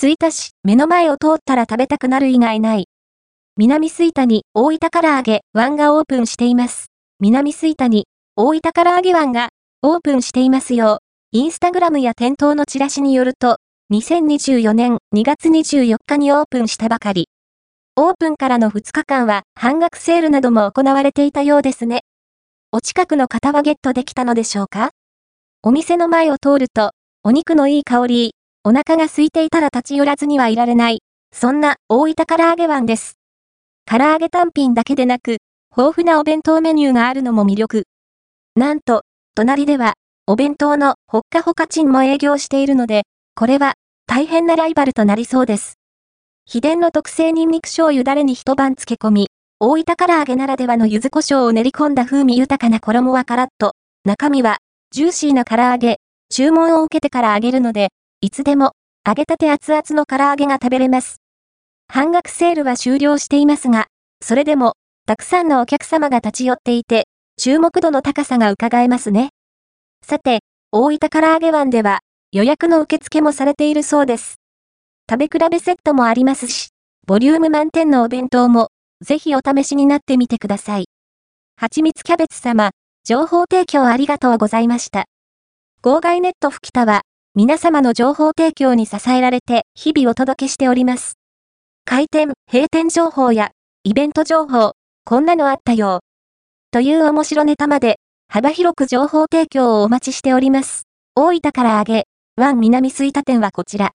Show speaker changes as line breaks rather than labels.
吹田市、目の前を通ったら食べたくなる以外ない。南吹田に大分唐揚げ湾がオープンしています。南吹田に大分唐揚げ湾がオープンしていますよ。インスタグラムや店頭のチラシによると、2024年2月24日にオープンしたばかり。オープンからの2日間は半額セールなども行われていたようですね。お近くの方はゲットできたのでしょうか？お店の前を通ると、お肉のいい香り、お腹が空いていたら立ち寄らずにはいられない、そんな大分唐揚げ湾です。唐揚げ単品だけでなく、豊富なお弁当メニューがあるのも魅力。なんと、隣では、お弁当のほっかほかチンも営業しているので、これは、大変なライバルとなりそうです。秘伝の特製ニンニク醤油だれに一晩漬け込み、大分唐揚げならではの柚子胡椒を練り込んだ風味豊かな衣はカラッと、中身は、ジューシーな唐揚げ、注文を受けてから揚げるので、いつでも、揚げたて熱々の唐揚げが食べれます。半額セールは終了していますが、それでも、たくさんのお客様が立ち寄っていて、注目度の高さが伺えますね。さて、大分唐揚げ湾では、予約の受付もされているそうです。食べ比べセットもありますし、ボリューム満点のお弁当も、ぜひお試しになってみてください。はちみつキャベツ様、情報提供ありがとうございました。号外ネット吹田は、皆様の情報提供に支えられて日々お届けしております。開店、閉店情報や、イベント情報、こんなのあったよ。という面白ネタまで、幅広く情報提供をお待ちしております。大分から揚げ、ワン南吹田店はこちら。